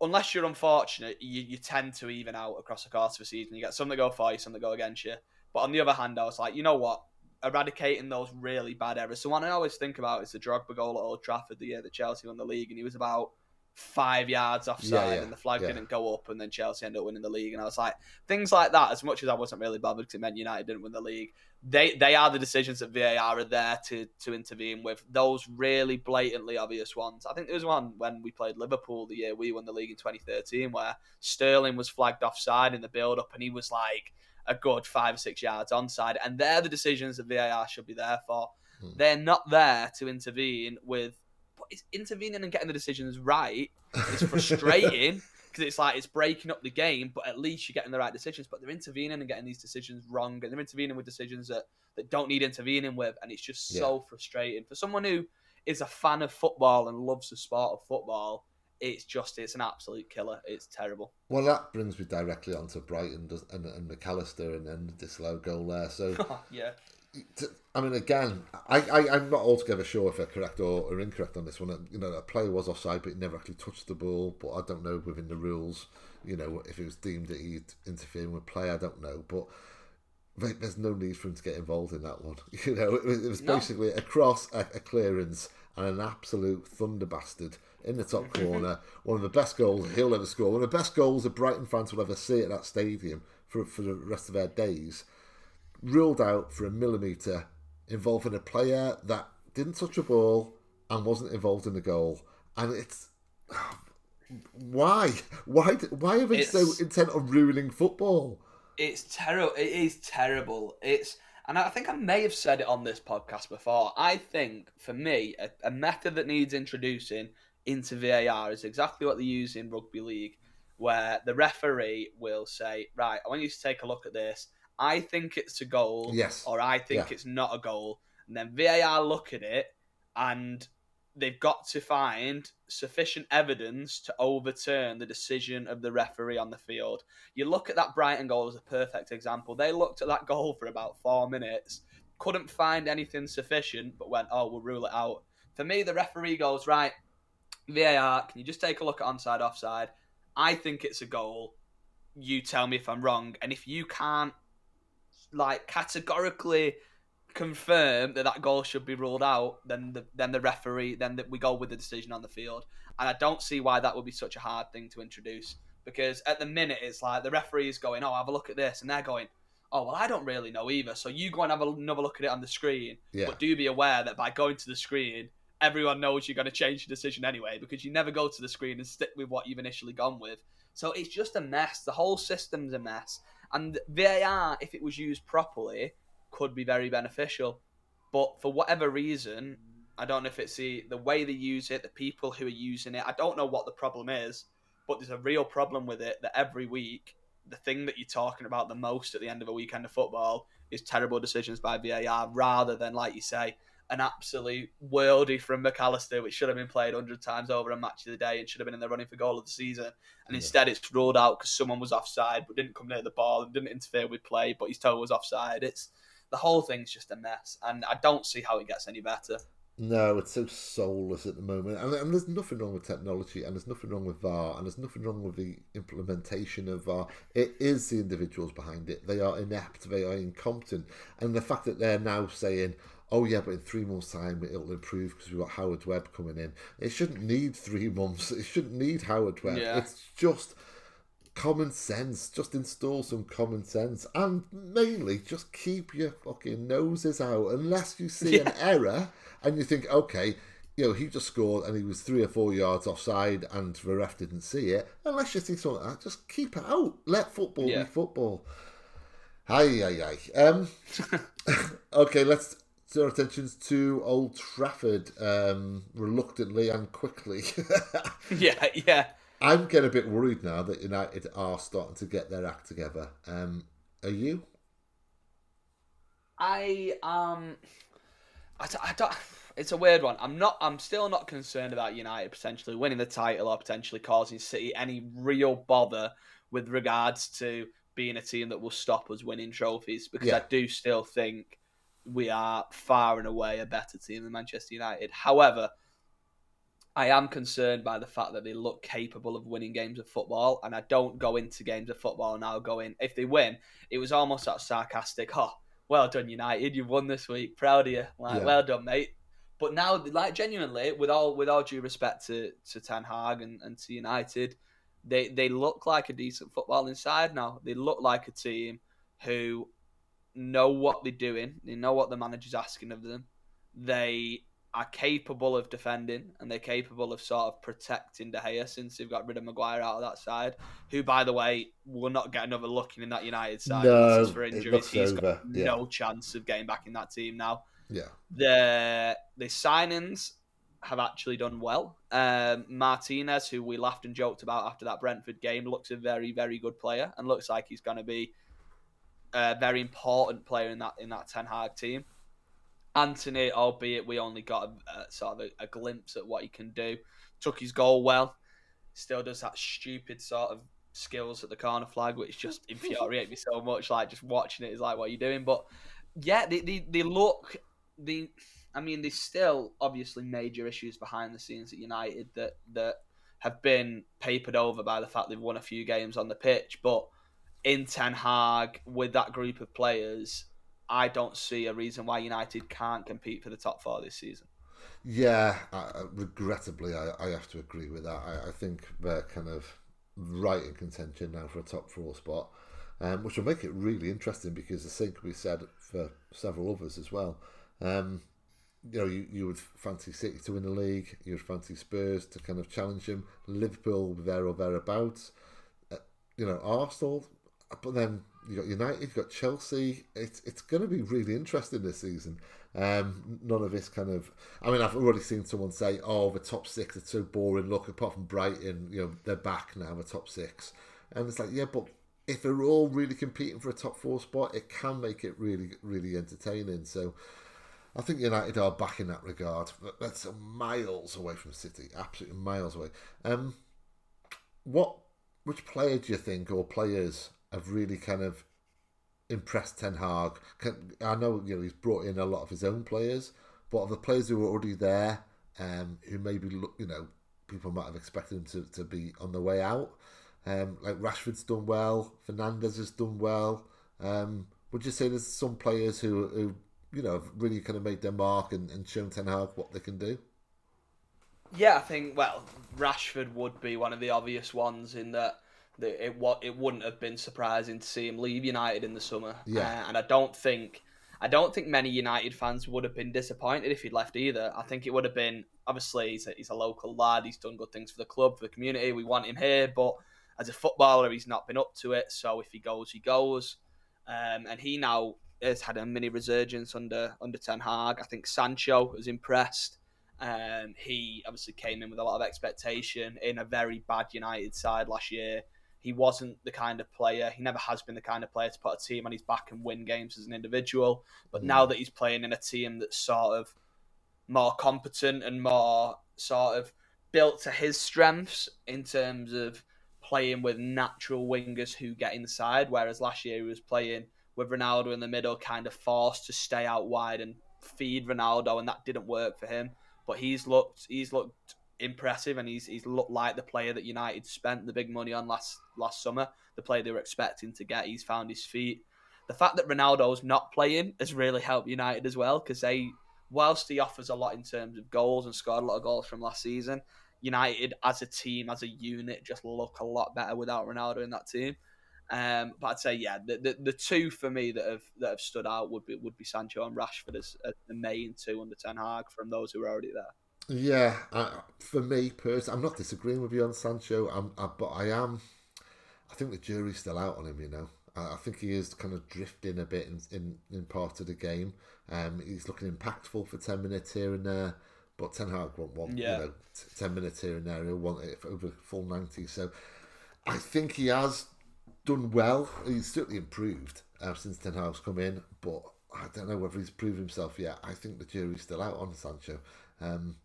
unless you're unfortunate, you, you tend to even out across the course of a season. You get some that go for you, some that go against you. But on the other hand, I was like, you know what? Eradicating those really bad errors. So one I always think about is the Drogba goal at Old Trafford the year that Chelsea won the league, and he was about five yards offside Yeah, yeah, and the flag yeah. didn't go up and then Chelsea ended up winning the league and I was like things like that as much as I wasn't really bothered because it meant United didn't win the league they they are the decisions that VAR are there to to intervene with those really blatantly obvious ones I think there was one when we played Liverpool the year we won the league in 2013 where Sterling was flagged offside in the build up and he was like a good five or six yards onside and they're the decisions that VAR should be there for Hmm. they're not there to intervene with but it's intervening and getting the decisions right it's frustrating because it's like it's breaking up the game, but at least you're getting the right decisions. But they're intervening and getting these decisions wrong, and they're intervening with decisions that, that don't need intervening with, and it's just so frustrating for someone who is a fan of football and loves the sport of football. It's just it's an absolute killer. It's terrible. Well, that brings me directly onto Brighton and, and Mac Allister and then the slow goal there. So, yeah, I mean, again, I, I, I'm not altogether sure if they're correct or, or incorrect on this one. Uh, you know, a player was offside, but he never actually touched the ball. But I don't know within the rules, you know, if it was deemed that he'd interfered with play. I don't know. But there's no need for him to get involved in that one. You know, it was, it was No. basically a cross, a, a clearance, and an absolute thunder bastard in the top mm-hmm. corner. One of the best goals he'll ever score. One of the best goals that Brighton fans will ever see at that stadium for for the rest of their days. Ruled out for a millimetre, involving a player that didn't touch a ball and wasn't involved in the goal. And it's why, why, why are they so intent on ruining football? it's terrible. It is terrible. It's and I think I may have said it on this podcast before. I think for me, a, a method that needs introducing into VAR is exactly what they use in rugby league, where the referee will say, "Right, I want you to take a look at this. I think it's a goal, Yes. or I think Yeah. it's not a goal." And then VAR look at it, and they've got to find sufficient evidence to overturn the decision of the referee on the field. You look at that Brighton goal as a perfect example. They looked at that goal for about four minutes, couldn't find anything sufficient, but went, "Oh, we'll rule it out." For me, the referee goes, "Right, VAR, can you just take a look at onside, offside? I think it's a goal. You tell me if I'm wrong, and if you can't, like, categorically." confirm that that goal should be ruled out, then the then the referee then the, we go with the decision on the field. And I don't see why that would be such a hard thing to introduce because at the minute it's like the referee is going, "Oh, have a look at this," and they're going, "Oh, well, I don't really know either." So you go and have another look at it on the screen, Yeah. but do be aware that by going to the screen, everyone knows you're going to change your decision anyway because you never go to the screen and stick with what you've initially gone with. So it's just a mess. The whole system's a mess. And VAR, if it was used properly, could be very beneficial. But for whatever reason, I don't know if it's the, the way they use it, the people who are using it. I don't know what the problem is, but there's a real problem with it that every week, the thing that you're talking about the most at the end of a weekend of football is terrible decisions by VAR rather than, like you say, an absolute worldie from Mac Allister, which should have been played 100 times over a match of the day and should have been in the running for goal of the season. And Yeah. instead, it's ruled out because someone was offside but didn't come near the ball and didn't interfere with play, but his toe was offside. It's the whole thing's just a mess, and I don't see how it gets any better. No, it's so soulless at the moment, and, and there's nothing wrong with technology, and there's nothing wrong with VAR, and there's nothing wrong with the implementation of VAR. It is the individuals behind it. They are inept, they are incompetent, and the fact that they're now saying, "Oh yeah, but in three months' time it'll improve because we've got Howard Webb coming in," it shouldn't need three months. It shouldn't need Howard Webb. Yeah. It's just common sense. Just install some common sense, and mainly just keep your fucking noses out unless you see an error and you think, okay, you know, he just scored and he was three or four yards offside and the ref didn't see it. Unless you see something like that, just keep it out. Let football Yeah. be football. Aye, aye, aye. Um, okay, let's turn our attentions to Old Trafford um, reluctantly and quickly. yeah, yeah. I'm getting a bit worried now that United are starting to get their act together. Um, are you? I um, I, don't. It's a weird one. I'm not. I'm still not concerned about United potentially winning the title or potentially causing City any real bother with regards to being a team that will stop us winning trophies because Yeah. I do still think we are far and away a better team than Manchester United. However, I am concerned by the fact that they look capable of winning games of football, and I don't go into games of football now going if they win. It was almost that sarcastic, "Oh, well done, United! You've won this week. Proud of you. Like, Yeah. well done, mate." But now, like genuinely, with all with all due respect to to Ten Hag and, and to United, they they look like a decent footballing side now. They look like a team who know what they're doing. They know what the manager's asking of them. They are capable of defending and they're capable of sort of protecting De Gea since they've got rid of Maguire out of that side. Who, by the way, will not get another look in that United side. No, for injuries. He's over, got yeah. no chance of getting back in that team now Yeah. the the signings have actually done well. Um, Martinez, who we laughed and joked about after that Brentford game, looks a very very good player and looks like he's going to be a very important player in that in that Ten Hag team. Antony, albeit we only got a, a sort of a, a glimpse at what he can do, took his goal well. Still does that stupid sort of skills at the corner flag, which just infuriate me so much. Like just watching it is like, what are you doing? But yeah, they they, they look the. I mean, there's still obviously major issues behind the scenes at United that that have been papered over by the fact they've won a few games on the pitch. But in Ten Hag, with that group of players, I don't see a reason why United can't compete for the top four this season. Yeah, I, regrettably, I, I have to agree with that. I, I think they're kind of right in contention now for a top four spot, um, which will make it really interesting because the same could be said for several others as well. Um, you know, you, you would fancy City to win the league, you would fancy Spurs to kind of challenge them, Liverpool there or thereabouts, uh, you know, Arsenal, but then you got United, you've got Chelsea. It's it's going to be really interesting this season. Um, none of this kind of. I mean, I've already seen someone say, "Oh, the top six are so boring." Look, apart from Brighton, you know, they're back now. The top six, and it's like, yeah, but if they're all really competing for a top four spot, it can make it really, really entertaining. So, I think United are back in that regard. That's miles away from City, absolutely miles away. Um, what, which player do you think, or players, have really kind of impressed Ten Hag? I know you know he's brought in a lot of his own players, but of the players who are already there, um, who maybe look, you know, people might have expected him to, to be on the way out. Um, like Rashford's done well, Fernandes has done well. Um, would you say there's some players who, who you know, have really kind of made their mark and, and shown Ten Hag what they can do? Yeah, I think well, Rashford would be one of the obvious ones in that it what it wouldn't have been surprising to see him leave United in the summer. Yeah. Uh, and I don't think I don't think many United fans would have been disappointed if he'd left either. I think it would have been obviously he's a, he's a local lad. He's done good things for the club, for the community. We want him here, but as a footballer, he's not been up to it. So if he goes, he goes. Um, and he now has had a mini resurgence under under Ten Hag. I think Sancho was impressed. Um, he obviously came in with a lot of expectation in a very bad United side last year. He wasn't the kind of player. He never has been the kind of player to put a team on his back and win games as an individual. But hmm. now that he's playing in a team that's sort of more competent and more sort of built to his strengths in terms of playing with natural wingers who get inside, whereas last year he was playing with Ronaldo in the middle, kind of forced to stay out wide and feed Ronaldo, and that didn't work for him. But he's looked he's looked impressive, and he's he's looked like the player that United spent the big money on last last summer, the player they were expecting to get. He's found his feet. The fact that Ronaldo's not playing has really helped United as well because they, whilst he offers a lot in terms of goals and scored a lot of goals from last season, United as a team, as a unit, just look a lot better without Ronaldo in that team. Um, but I'd say, yeah, the, the, the two for me that have that have stood out would be would be Sancho and Rashford as, as the main two under Ten Hag from those who are already there. Yeah, I, for me personally, I'm not disagreeing with you on Sancho, I'm, I, but I am. I think the jury's still out on him. You know, I, I think he is kind of drifting a bit in in, in part of the game. Um, he's looking impactful for ten minutes here and there, but Ten Hag won't want Yeah. you know ten minutes here and there. He'll want it for over full ninety. So I think he has done well. He's certainly improved uh, since Ten Hag's come in, but I don't know whether he's proved himself yet. I think the jury's still out on Sancho. Um,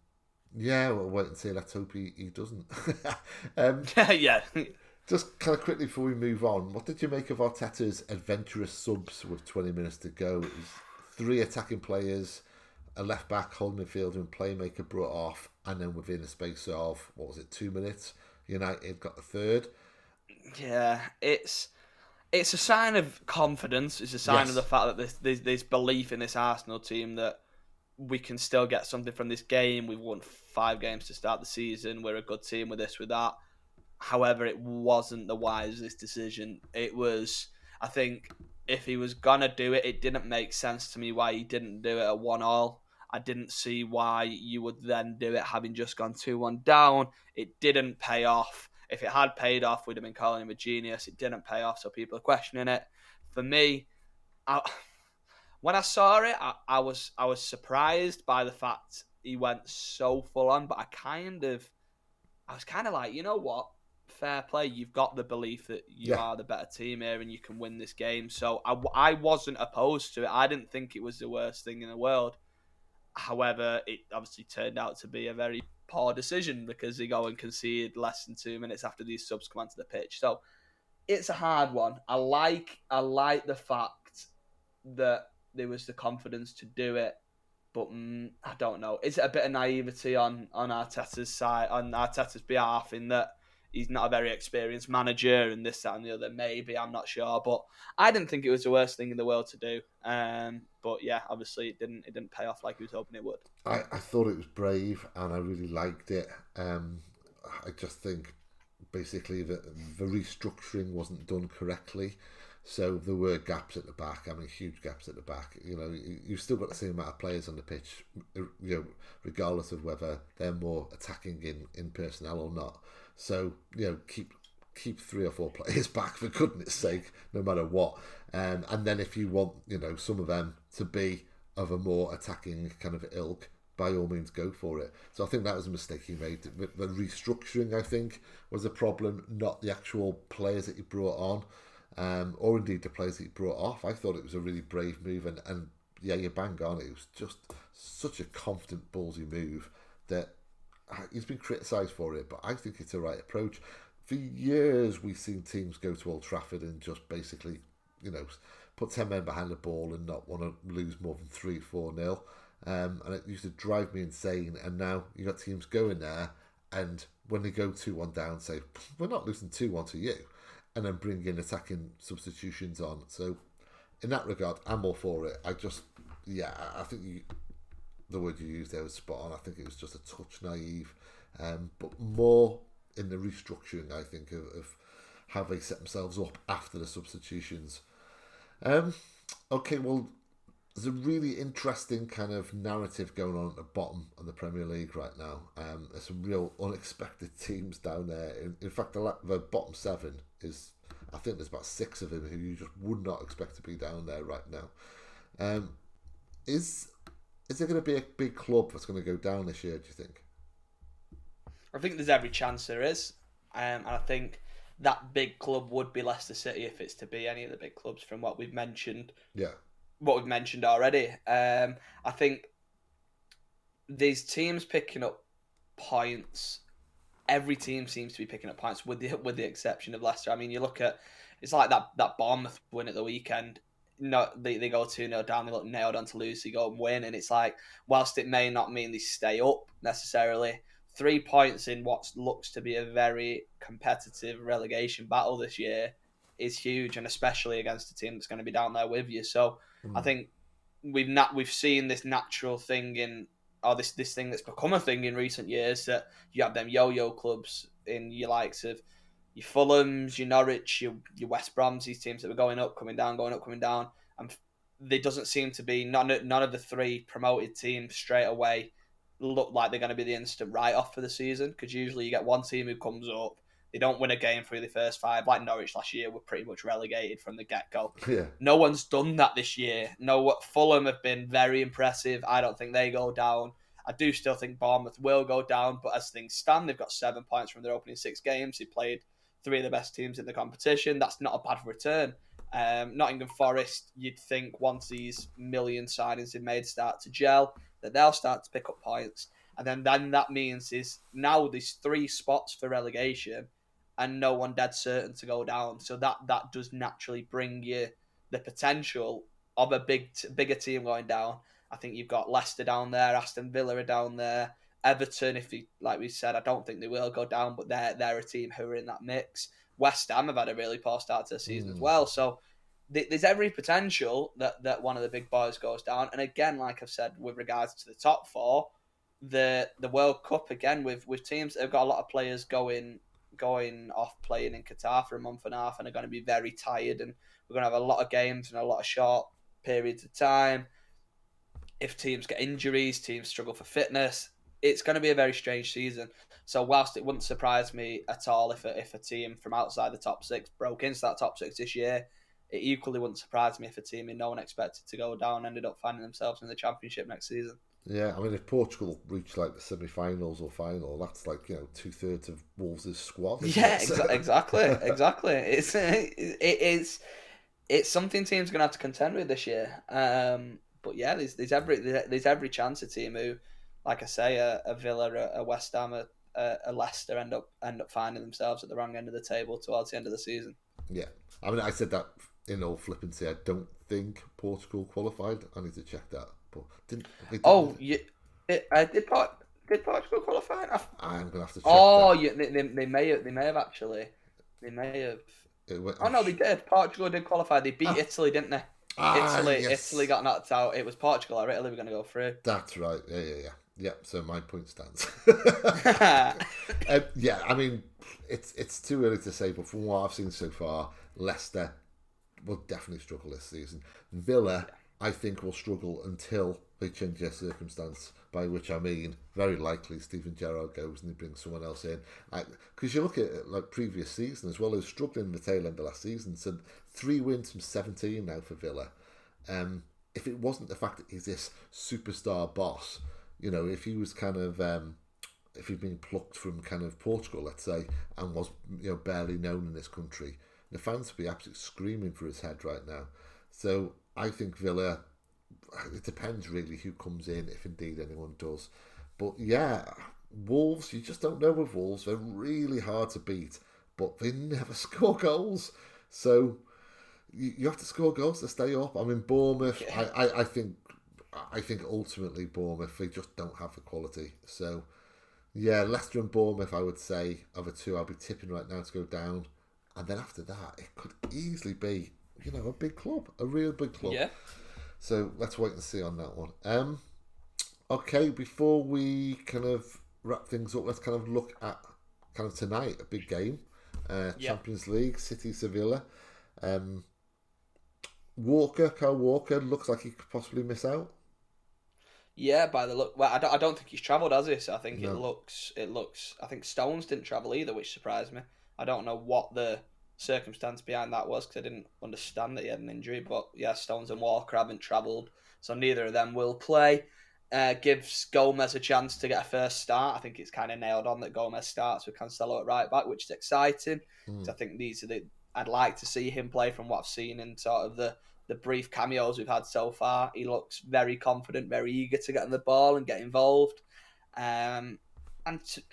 yeah, we'll wait and see. Let's hope he, he doesn't. um, yeah, Just kind of quickly before we move on, what did you make of Arteta's adventurous subs with 20 minutes to go? It was three attacking players, a left back, holding midfielder, and playmaker brought off, and then within a space of what was it, two minutes, United got the third. Yeah, it's it's a sign of confidence. It's a sign Yes. of the fact that there's, there's this belief in this Arsenal team that we can still get something from this game. We've won five games to start the season. We're a good team with this, with that. However, it wasn't the wisest decision. It was, I think, if he was gonna do it, it didn't make sense to me why he didn't do it at one all. I didn't see why you would then do it having just gone two one down. It didn't pay off. If it had paid off, we'd have been calling him a genius. It didn't pay off, so people are questioning it. For me, I, when I saw it, I, I was I was surprised by the fact he went so full on, but I kind of I was kind of like, you know what? Fair play. You've got the belief that you Yeah. are the better team here and you can win this game. So I, I wasn't opposed to it. I didn't think it was the worst thing in the world. However, it obviously turned out to be a very poor decision because they go and concede less than two minutes after these subs come onto the pitch. So it's a hard one. I like I like the fact that there was the confidence to do it, but mm, I don't know. Is it a bit of naivety on on Arteta's side, on Arteta's behalf, in that he's not a very experienced manager and this, that, and the other? Maybe I'm not sure, but I didn't think it was the worst thing in the world to do. Um, but yeah, obviously it didn't it didn't pay off like he was hoping it would. I, I thought it was brave and I really liked it. Um, I just think basically that the restructuring wasn't done correctly. So there were gaps at the back. I mean, huge gaps at the back. You know, you- you've still got the same amount of players on the pitch, you know, regardless of whether they're more attacking in, in personnel or not. So you know, keep keep three or four players back for goodness sake, no matter what. Um, and then if you want, you know, some of them to be of a more attacking kind of ilk, by all means go for it. So I think that was a mistake he made. The restructuring, I think, was a problem, not the actual players that he brought on, um, or indeed the players that he brought off. I thought it was a really brave move, and, and yeah, you bang on. It was just such a confident, ballsy move that he's been criticised for it, but I think it's the right approach. For years, we've seen teams go to Old Trafford and just basically, you know, put 10 men behind the ball and not want to lose more than 3 4 nil. Um, and it used to drive me insane. And now you got teams going there, and when they go 2 1 down, say, we're not losing 2 1 to you, and then bring in attacking substitutions on. So, in that regard, I'm all for it. I just, yeah, I- think you, the word you used there was spot on. I think it was just a touch naive, um, but more in the restructuring. I think of, of how they set themselves up after the substitutions. Um, okay, well, there's a really interesting kind of narrative going on at the bottom of the Premier League right now. Um, there's some real unexpected teams down there. In, in fact, the, the bottom seven is, I think there's about six of them who you just would not expect to be down there right now. Um, is is there going to be a big club that's going to go down this year? Do you think? I think there's every chance there is, um, and I think that big club would be Leicester City if it's to be any of the big clubs from what we've mentioned. Yeah, what we've mentioned already. Um, I think these teams picking up points. Every team seems to be picking up points, with the with the exception of Leicester. I mean, you look at it's like that that Bournemouth win at the weekend. No, they, they go two 0 down. They look nailed on to lose. They go and win, and it's like whilst it may not mean they stay up necessarily, three points in what looks to be a very competitive relegation battle this year is huge, and especially against a team that's going to be down there with you. So I hmm. think we've not we've seen this natural thing in or this this thing that's become a thing in recent years that you have them yo-yo clubs in your likes of your Fulhams, your Norwich, your your West Broms, these teams that were going up, coming down, going up, coming down, and there doesn't seem to be none of- none of the three promoted teams straight away look like they're going to be the instant write off for the season because usually you get one team who comes up, they don't win a game through the first five, like Norwich last year were pretty much relegated from the get go. yeah, No one's done that this year. No, what Fulham have been very impressive. I don't think they go down. I do still think Bournemouth will go down, but as things stand, they've got seven points from their opening six games. They played three of the best teams in the competition. That's not a bad return. Um, Nottingham Forest, you'd think once these million signings they've made start to gel, that they'll start to pick up points. And then, then that means is now there's three spots for relegation and no one dead certain to go down. So that that does naturally bring you the potential of a big bigger team going down. I think you've got Leicester down there, Aston Villa are down there, Everton. If you like we said, I don't think they will go down, but they're they're a team who are in that mix. West Ham have had a really poor start to the season mm. as well, so there's every potential that, that one of the big boys goes down. And again, like I've said, with regards to the top four, the the World Cup again with with teams that have got a lot of players going going off playing in Qatar for a month and a half and are going to be very tired and we're going to have a lot of games and a lot of short periods of time. If teams get injuries, teams struggle for fitness, it's going to be a very strange season. So whilst it wouldn't surprise me at all if a, if a team from outside the top six broke into that top six this year, it equally wouldn't surprise me if a team in no one expected to go down ended up finding themselves in the championship next season. Yeah, I mean, if Portugal reach like the semi-finals or final, that's like you know two thirds of Wolves' squad. Yeah, exa- exactly, exactly. It's it, it's it's something teams are gonna have to contend with this year. Um, but yeah, there's there's every there's every chance a team who, like I say, a, a Villa, a, a West Ham, a, a Leicester end up end up finding themselves at the wrong end of the table towards the end of the season. Yeah, I mean, I said that in all flippancy. I don't think Portugal qualified. I need to check that. But didn't. didn't oh, yeah. It, uh, did Port, did Portugal qualify? I, am gonna have to. check Oh, that. yeah, they, they, they, may have, they may have actually. They may have. Went, oh no, they did. Portugal did qualify. They beat ah. Italy, didn't they? Ah, Italy, yes. Italy got knocked out. It was Portugal or Italy were going to go through. That's right. Yeah, yeah, yeah. Yeah, so my point stands. um, yeah, I mean, it's it's too early to say, but from what I've seen so far, Leicester will definitely struggle this season. Villa, I think, will struggle until they change their circumstance, by which I mean very likely Steven Gerrard goes and he brings someone else in. Because you look at it, like previous season as well as struggling in the tail end of last season, so three wins from 17 now for Villa. Um, if it wasn't the fact that he's this superstar boss, you know, if he was kind of um, if he'd been plucked from kind of Portugal, let's say, and was you know barely known in this country, the fans would be absolutely screaming for his head right now. So I think Villa it depends really who comes in, if indeed anyone does. But yeah, Wolves, you just don't know with Wolves. They're really hard to beat, but they never score goals. So you, you have to score goals to stay up. I mean, Bournemouth, yeah. I, I, I think I think ultimately Bournemouth, they just don't have the quality. So yeah, Leicester and Bournemouth, I would say, are the two I'll be tipping right now to go down. And then after that, it could easily be, you know, a big club, a real big club. Yeah. So let's wait and see on that one. Um, okay, before we kind of wrap things up, let's kind of look at kind of tonight a big game, uh, yep. Champions League, City Sevilla. Um, Walker, Kyle Walker looks like he could possibly miss out. Yeah, by the look, well, I don't, I don't think he's travelled, has he? So I think no. it looks, it looks. I think Stones didn't travel either, which surprised me. I don't know what the circumstance behind that was because I didn't understand that he had an injury. But yeah, Stones and Walker haven't travelled, so neither of them will play. Uh, gives Gomez a chance to get a first start. I think it's kind of nailed on that Gomez starts with Cancelo at right back, which is exciting. Mm. I think these are the I'd like to see him play from what I've seen in sort of the the brief cameos we've had so far. He looks very confident, very eager to get on the ball and get involved. Um, and to,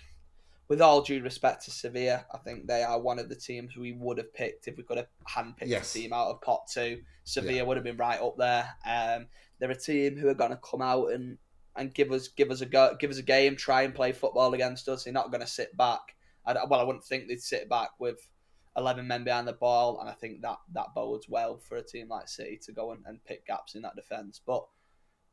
with all due respect to Sevilla, I think they are one of the teams we would have picked if we could have handpicked yes. a team out of pot two. Sevilla yeah. would have been right up there. Um, they're a team who are going to come out and, and give us give us a go, give us a game, try and play football against us. They're not going to sit back. I, well, I wouldn't think they'd sit back with eleven men behind the ball, and I think that that bodes well for a team like City to go and, and pick gaps in that defence. But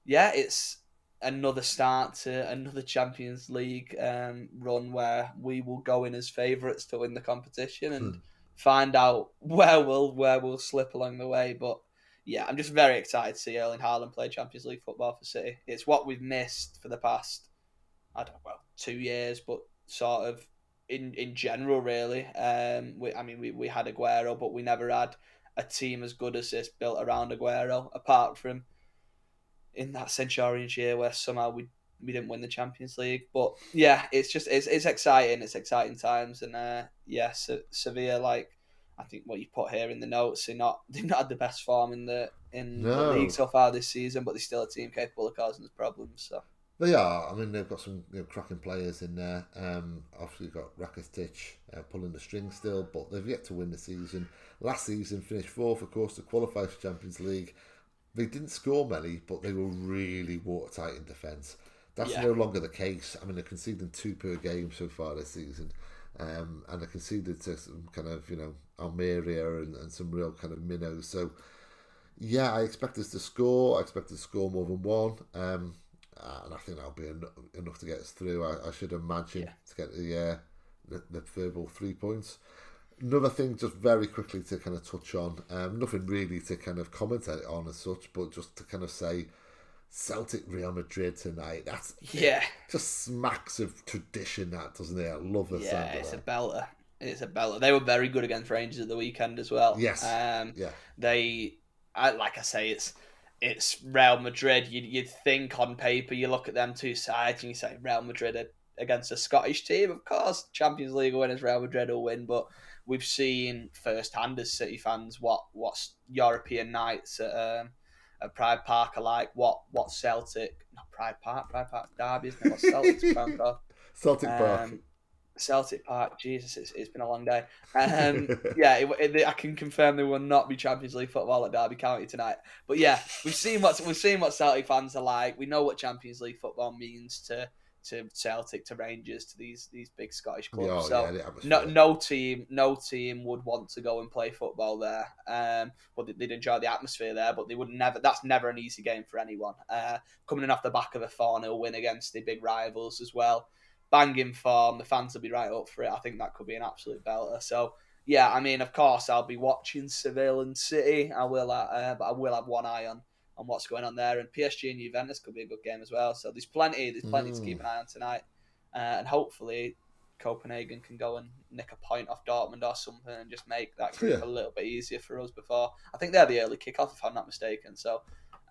yeah, it's another start to another Champions League um, run where we will go in as favourites to win the competition and hmm. find out where we'll where we'll slip along the way. But yeah, I'm just very excited to see Erling Haaland play Champions League football for City. It's what we've missed for the past I don't know well two years, but sort of in in general really. Um, we, I mean we we had Aguero, but we never had a team as good as this built around Aguero, apart from in that Centurions year where somehow we we didn't win the Champions League. But yeah, it's just it's it's exciting. It's exciting times, and uh, yeah, Sevilla like I think what you put here in the notes, they're not they've not had the best form in the in no. the league so far this season, but they're still a team capable of causing us problems. So They are. I mean, they've got some you know, cracking players in there. Um, obviously, you've got Rakitic uh, pulling the string still, but they've yet to win the season. Last season, finished fourth, of course, to qualify for Champions League. They didn't score many, but they were really watertight in defence. That's Yeah. no longer the case. I mean, they're conceding two per game so far this season. Um, and they conceded to some kind of, you know, Almeria and, and some real kind of minnows. So, yeah, I expect us to score. I expect us to score more than one. Um, uh, and I think that'll be en- enough to get us through. I, I should imagine Yeah. to get the, uh, the the verbal three points. Another thing, just very quickly to kind of touch on, um, nothing really to kind of commentate on as such, but just to kind of say, Celtic Real Madrid tonight. That's Yeah, just smacks of tradition, that doesn't it? I love the yeah, it's a belter. It's a belter. They were very good against Rangers at the weekend as well. Yes. Um, Yeah, they, I, like I say, it's it's Real Madrid. You'd, you'd think on paper, you look at them two sides and you say Real Madrid against a Scottish team. Of course, Champions League winners Real Madrid will win, but we've seen firsthand as City fans what what's European nights at, um, at Pride Park are like. What what Celtic, not Pride Park, Pride Park Derby, isn't it? What Celtic's ground called? Celtic Park. Um, Celtic Park, Jesus, it's, it's been a long day. Um, yeah, it, it, I can confirm there will not be Champions League football at Derby County tonight. But yeah, we've seen what we've seen what Celtic fans are like. We know what Champions League football means to to Celtic, to Rangers, to these these big Scottish clubs. Oh, so yeah, no, no team, no team would want to go and play football there. Um, they- they'd enjoy the atmosphere there, but they would never. That's never an easy game for anyone. Uh, coming in off the back of a four 0 win against the big rivals as well, banging form. The fans will be right up for it. I think that could be an absolute belter. So yeah, I mean, of course, I'll be watching Seville and City. I will, uh, but I will have one eye on on what's going on there. And PSG and Juventus could be a good game as well. So there's plenty. There's plenty to Mm. keep an eye on tonight, uh, and hopefully Copenhagen can go and nick a point off Dortmund or something and just make that group Yeah. a little bit easier for us before. I think they're the early kickoff, if I'm not mistaken. So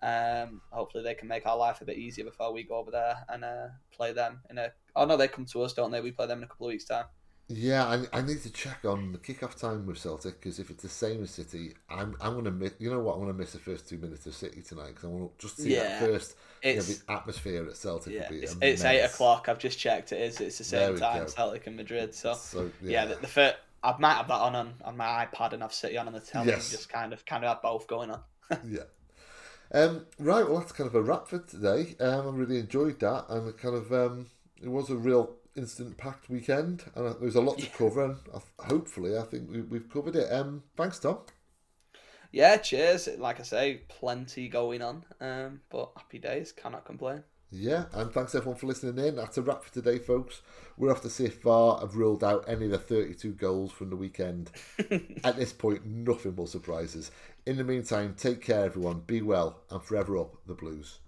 um, hopefully they can make our life a bit easier before we go over there and uh, play them in a. Oh no, they come to us, don't they? We play them in a couple of weeks' time. Yeah, I, I need to check on the kick-off time with Celtic because if it's the same as City, I'm I'm gonna miss. You know what? I'm gonna miss the first two minutes of City tonight because I want to just see Yeah, that first. You know, the atmosphere at Celtic yeah, it's, it's eight o'clock. I've just checked. It is. It's the same time. go. Celtic and Madrid. So So yeah, the, the first, I might have that on, on on my iPad and I've City on on the telly Yes. and just kind of kind of have both going on. yeah. Um, right, well, that's kind of a wrap for today. Um, I really enjoyed that, and kind of um, it was a real instant-packed weekend, and there's a lot to Yeah. cover. And hopefully, I think we, we've covered it. Um, thanks, Tom. Yeah, cheers. Like I say, plenty going on. Um, but happy days. Cannot complain. Yeah, and thanks everyone for listening in. That's a wrap for today, folks. We're off to see if VAR have ruled out any of the 32 goals from the weekend. At this point, nothing will surprise us. In the meantime, take care, everyone. Be well, and forever up the Blues.